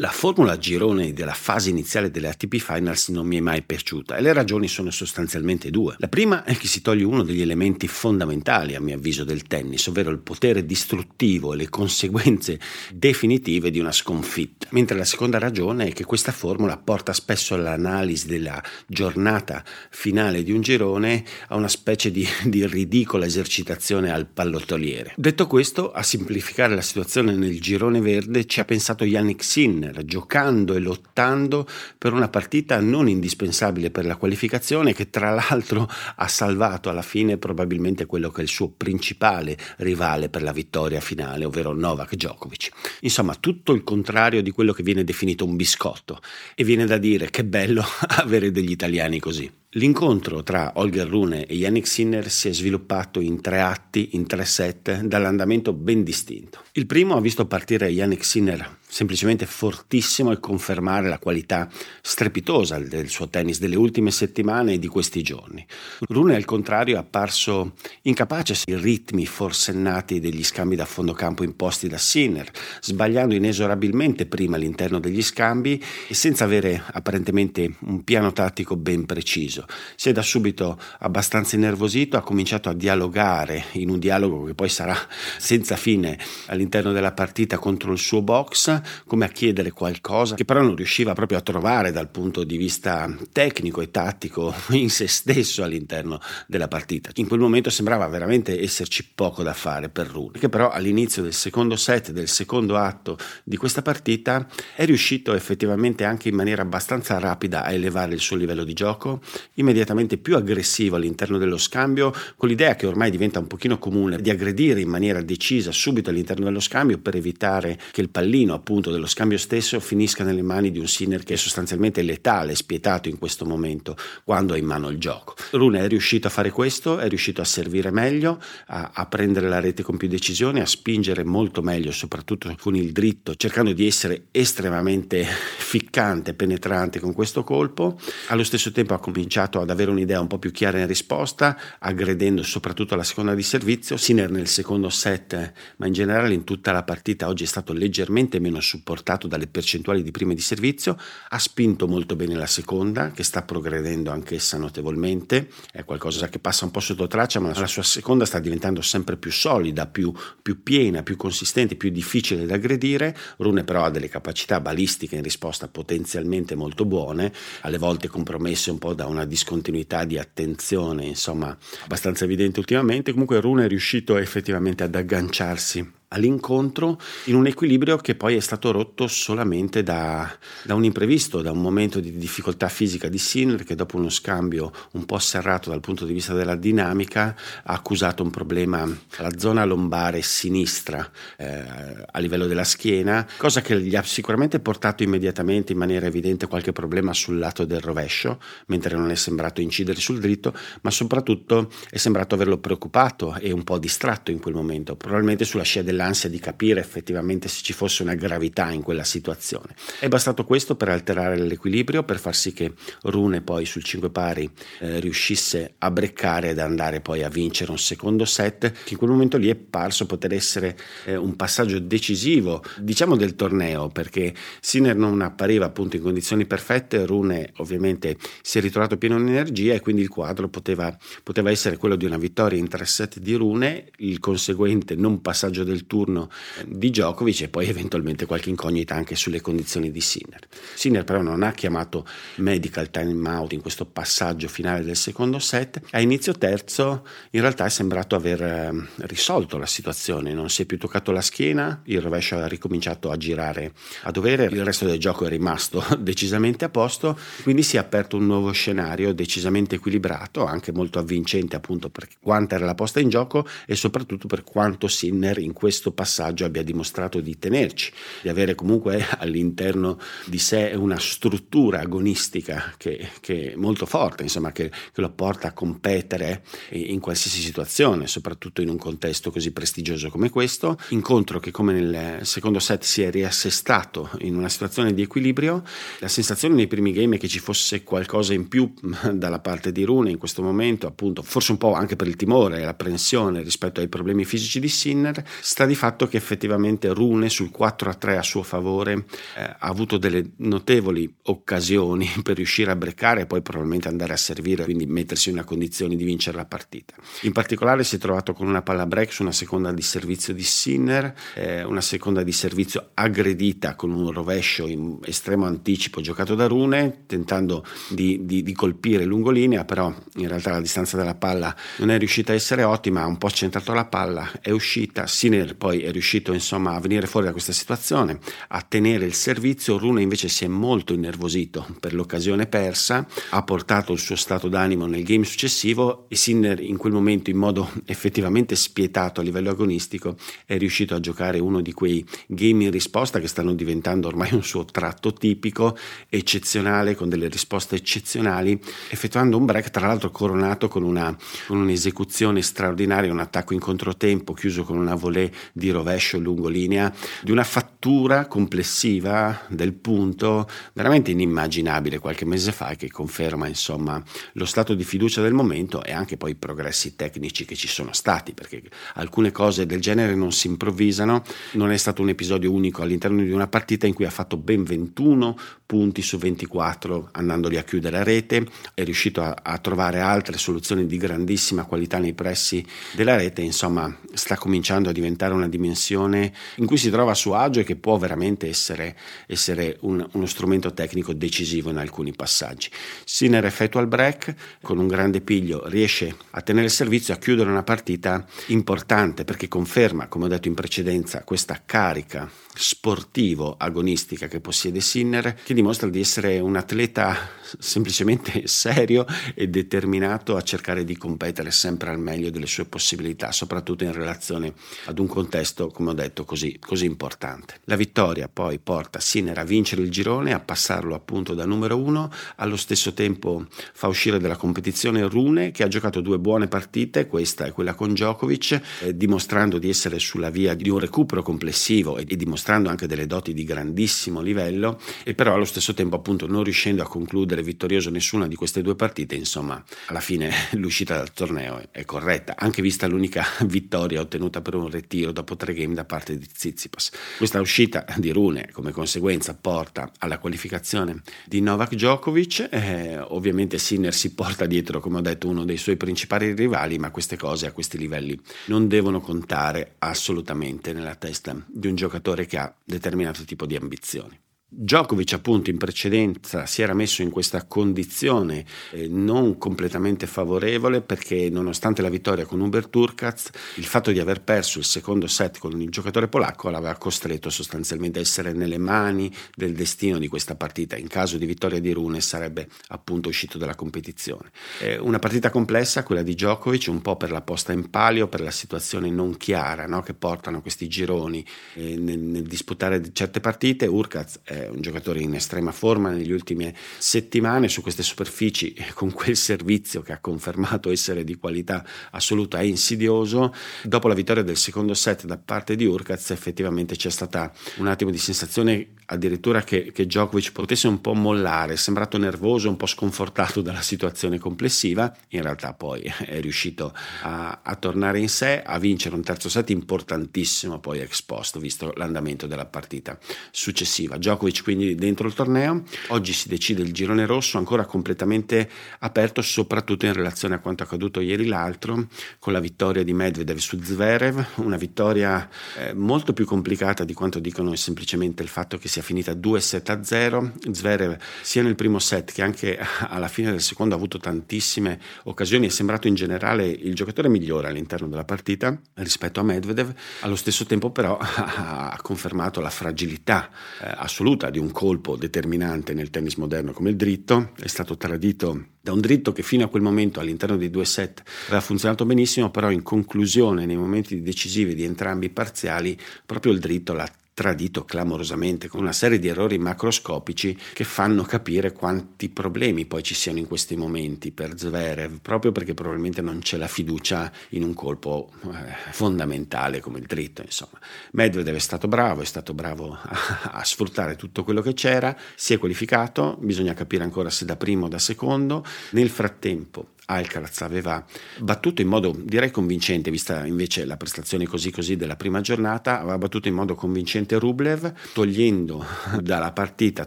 La formula girone della fase iniziale delle ATP Finals non mi è mai piaciuta e le ragioni sono sostanzialmente due. La prima è che si toglie uno degli elementi fondamentali, a mio avviso, del tennis, ovvero il potere distruttivo e le conseguenze definitive di una sconfitta. Mentre la seconda ragione è che questa formula porta spesso all'analisi della giornata finale di un girone a una specie di, di ridicola esercitazione al pallottoliere. Detto questo, a semplificare la situazione nel girone verde ci ha pensato Yannick Sinner Sinner, giocando e lottando per una partita non indispensabile per la qualificazione che tra l'altro ha salvato alla fine probabilmente quello che è il suo principale rivale per la vittoria finale, ovvero Novak Djokovic. Insomma, tutto il contrario di quello che viene definito un biscotto e viene da dire che bello avere degli italiani così. L'incontro tra Holger Rune e Yannick Sinner si è sviluppato in tre atti, in tre set, dall'andamento ben distinto. Il primo ha visto partire Yannick Sinner semplicemente fortissimo e confermare la qualità strepitosa del suo tennis delle ultime settimane e di questi giorni. Rune al contrario è apparso incapace ai ritmi forsennati degli scambi da fondo campo imposti da Sinner, sbagliando inesorabilmente prima all'interno degli scambi e senza avere apparentemente un piano tattico ben preciso deciso. Si è da subito abbastanza innervosito, ha cominciato a dialogare in un dialogo che poi sarà senza fine all'interno della partita contro il suo box, come a chiedere qualcosa che però non riusciva proprio a trovare dal punto di vista tecnico e tattico in se stesso all'interno della partita. In quel momento sembrava veramente esserci poco da fare per Rune, che però all'inizio del secondo set, del secondo atto di questa partita, è riuscito effettivamente anche in maniera abbastanza rapida a elevare il suo livello di gioco immediatamente più aggressivo all'interno dello scambio, con l'idea che ormai diventa un pochino comune di aggredire in maniera decisa subito all'interno dello scambio per evitare che il pallino appunto dello scambio stesso finisca nelle mani di un Sinner che è sostanzialmente letale, spietato in questo momento quando ha in mano il gioco. Rune è riuscito a fare questo, è riuscito a servire meglio, a, a prendere la rete con più decisione, a spingere molto meglio, soprattutto con il dritto, cercando di essere estremamente ficcante, penetrante con questo colpo. Allo stesso tempo ha cominciato cominciato ad avere un'idea un po' più chiara in risposta, aggredendo soprattutto la seconda di servizio. Sinner nel secondo set, ma in generale in tutta la partita oggi è stato leggermente meno supportato dalle percentuali di prime di servizio, ha spinto molto bene la seconda, che sta progredendo anch'essa notevolmente, è qualcosa che passa un po' sotto traccia, ma la sua seconda sta diventando sempre più solida, più, più piena, più consistente, più difficile da aggredire. Rune però ha delle capacità balistiche in risposta potenzialmente molto buone, alle volte compromesse un po' da una discontinuità di attenzione, insomma, abbastanza evidente ultimamente. Comunque Rune è riuscito effettivamente ad agganciarsi all'incontro in un equilibrio che poi è stato rotto solamente da, da, un imprevisto, da un momento di difficoltà fisica di Sinner che dopo uno scambio un po' serrato dal punto di vista della dinamica ha accusato un problema alla zona lombare sinistra eh, a livello della schiena, cosa che gli ha sicuramente portato immediatamente in maniera evidente qualche problema sul lato del rovescio, mentre non è sembrato incidere sul dritto, ma soprattutto è sembrato averlo preoccupato e un po' distratto in quel momento, probabilmente sulla scia del l'ansia di capire effettivamente se ci fosse una gravità in quella situazione. È bastato questo per alterare l'equilibrio, per far sì che Rune poi sul 5 pari eh, riuscisse a breccare ed andare poi a vincere un secondo set, che in quel momento lì è parso poter essere eh, un passaggio decisivo, diciamo del torneo, perché Sinner non appariva appunto in condizioni perfette, Rune ovviamente si è ritrovato pieno di energia e quindi il quadro poteva, poteva essere quello di una vittoria in tre set di Rune, il conseguente non passaggio del turno di Djokovic e poi eventualmente qualche incognita anche sulle condizioni di Sinner. Sinner però non ha chiamato medical time out in questo passaggio finale del secondo set. A inizio terzo in realtà è sembrato aver ehm, risolto la situazione, non si è più toccato la schiena, il rovescio ha ricominciato a girare a dovere, il resto del gioco è rimasto decisamente a posto, quindi si è aperto un nuovo scenario decisamente equilibrato, anche molto avvincente appunto per quanta era la posta in gioco e soprattutto per quanto Sinner in questo questo passaggio abbia dimostrato di tenerci, di avere comunque all'interno di sé una struttura agonistica che, che è molto forte, insomma, che, che, lo porta a competere in qualsiasi situazione, soprattutto in un contesto così prestigioso come questo. Incontro che come nel secondo set si è riassestato in una situazione di equilibrio, la sensazione nei primi game è che ci fosse qualcosa in più dalla parte di Rune in questo momento, appunto, forse un po' anche per il timore e l'apprensione rispetto ai problemi fisici di Sinner, sta di fatto che effettivamente Rune sul 4 a 3 a suo favore eh, ha avuto delle notevoli occasioni per riuscire a breccare e poi probabilmente andare a servire, quindi mettersi in una condizione di vincere la partita. In particolare si è trovato con una palla break su una seconda di servizio di Sinner, eh, una seconda di servizio aggredita con un rovescio in estremo anticipo giocato da Rune, tentando di, di, di colpire lungolinea, però in realtà la distanza della palla non è riuscita a essere ottima, ha un po' centrato la palla, è uscita, Sinner poi è riuscito insomma a venire fuori da questa situazione, a tenere il servizio, Rune invece si è molto innervosito per l'occasione persa, ha portato il suo stato d'animo nel game successivo e Sinner in quel momento in modo effettivamente spietato a livello agonistico è riuscito a giocare uno di quei game in risposta che stanno diventando ormai un suo tratto tipico, eccezionale, con delle risposte eccezionali, effettuando un break tra l'altro coronato con, una, con un'esecuzione straordinaria, un attacco in controtempo chiuso con una volée di rovescio lungo linea, di una fattura complessiva del punto veramente inimmaginabile qualche mese fa che conferma insomma lo stato di fiducia del momento e anche poi i progressi tecnici che ci sono stati perché alcune cose del genere non si improvvisano. Non è stato un episodio unico all'interno di una partita in cui ha fatto ben 21 punti su 24 andandoli a chiudere a rete è riuscito a, a trovare altre soluzioni di grandissima qualità nei pressi della rete insomma sta cominciando a diventare una dimensione in cui si trova a suo agio e che può veramente essere, essere un, uno strumento tecnico decisivo in alcuni passaggi. Sinner effettua il break con un grande piglio, riesce a tenere il servizio, a chiudere una partita importante perché conferma, come ho detto in precedenza, questa carica sportivo agonistica che possiede Sinner, che dimostra di essere un atleta semplicemente serio e determinato a cercare di competere sempre al meglio delle sue possibilità, soprattutto in relazione ad un contesto, come ho detto, così, così importante. La vittoria poi porta Sinner a vincere il girone, a passarlo appunto da numero uno, allo stesso tempo fa uscire dalla competizione Rune che ha giocato due buone partite, questa e quella con Djokovic, eh, dimostrando di essere sulla via di un recupero complessivo e, e dimostrando anche delle doti di grandissimo livello e però allo stesso tempo appunto non riuscendo a concludere vittorioso nessuna di queste due partite, insomma alla fine l'uscita dal torneo è corretta, anche vista l'unica vittoria ottenuta per un ritiro dopo tre game da parte di Tsitsipas. Questa uscita di Rune come conseguenza porta alla qualificazione di Novak Djokovic, eh, ovviamente Sinner si porta dietro come ho detto uno dei suoi principali rivali, ma queste cose a questi livelli non devono contare assolutamente nella testa di un giocatore che ha determinato tipo di ambizioni. Djokovic appunto in precedenza si era messo in questa condizione eh, non completamente favorevole perché nonostante la vittoria con Hubert Turkaz il fatto di aver perso il secondo set con il giocatore polacco l'aveva costretto sostanzialmente a essere nelle mani del destino di questa partita in caso di vittoria di Rune sarebbe appunto uscito dalla competizione eh, una partita complessa quella di Djokovic un po' per la posta in palio per la situazione non chiara no? che portano questi gironi eh, nel, nel, disputare certe partite Urkaz è un giocatore in estrema forma negli ultime settimane su queste superfici con quel servizio che ha confermato essere di qualità assoluta è insidioso. Dopo la vittoria del secondo set da parte di Urkaz effettivamente c'è stata un attimo di sensazione addirittura che, che Djokovic potesse un po' mollare, è sembrato nervoso, un po' sconfortato dalla situazione complessiva, in realtà poi è riuscito a, a tornare in sé, a vincere un terzo set importantissimo poi ex post, visto l'andamento della partita successiva. Djokovic quindi dentro il torneo, oggi si decide il girone rosso ancora completamente aperto, soprattutto in relazione a quanto accaduto ieri l'altro, con la vittoria di Medvedev su Zverev, una vittoria eh, molto più complicata di quanto dicono semplicemente il fatto che sia finita 2-7 a 0. Zverev sia nel primo set che anche alla fine del secondo ha avuto tantissime occasioni, è sembrato in generale il giocatore migliore all'interno della partita rispetto a Medvedev, allo stesso tempo però ha confermato la fragilità eh, assoluta caduta di un colpo determinante nel tennis moderno come il dritto, è stato tradito da un dritto che fino a quel momento all'interno dei due set aveva funzionato benissimo, però in conclusione, nei momenti decisivi di entrambi i parziali, proprio il dritto l'ha tradito clamorosamente con una serie di errori macroscopici che fanno capire quanti problemi poi ci siano in questi momenti per Zverev, proprio perché probabilmente non c'è la fiducia in un colpo eh, fondamentale come il dritto. Insomma. Medvedev è stato bravo, è stato bravo a, a sfruttare tutto quello che c'era, si è qualificato, bisogna capire ancora se da primo o da secondo. Nel frattempo Alcaraz aveva battuto in modo direi convincente, vista invece la prestazione così così della prima giornata, aveva battuto in modo convincente Rublev, togliendo dalla partita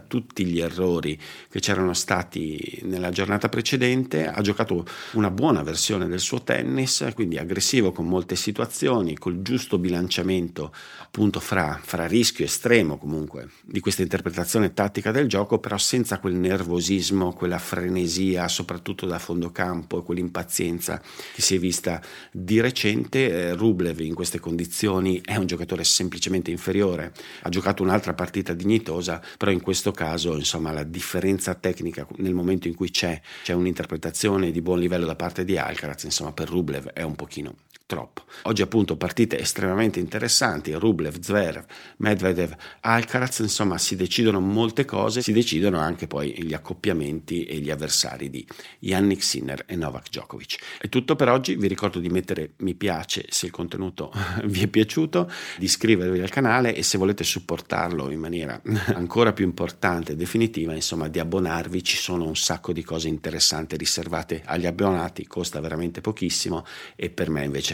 tutti gli errori che c'erano stati nella giornata precedente, ha giocato una buona versione del suo tennis, quindi aggressivo con molte situazioni, col giusto bilanciamento appunto fra, fra rischio estremo comunque di questa interpretazione tattica del gioco, però senza quel nervosismo, quella frenesia, soprattutto da fondo campo e quell'impazienza che si è vista di recente. Eh, Rublev in queste condizioni è un giocatore semplicemente inferiore, ha giocato un'altra partita dignitosa, però in questo caso insomma la differenza tecnica nel momento in cui c'è, c'è un'interpretazione di buon livello da parte di Alcaraz, insomma per Rublev è un pochino troppo. Oggi appunto partite estremamente interessanti, Rublev, Zverev, Medvedev, Alcaraz, insomma si decidono molte cose, si decidono anche poi gli accoppiamenti e gli avversari di Yannick Sinner e Novak Djokovic. È tutto per oggi, vi ricordo di mettere mi piace se il contenuto vi è piaciuto, di iscrivervi al canale e se volete supportarlo in maniera ancora più importante e definitiva, insomma di abbonarvi, ci sono un sacco di cose interessanti riservate agli abbonati, costa veramente pochissimo e per me invece